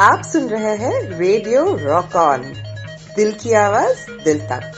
आप सुन रहे हैं रेडियो रॉक ऑन दिल की आवाज़ दिल तक।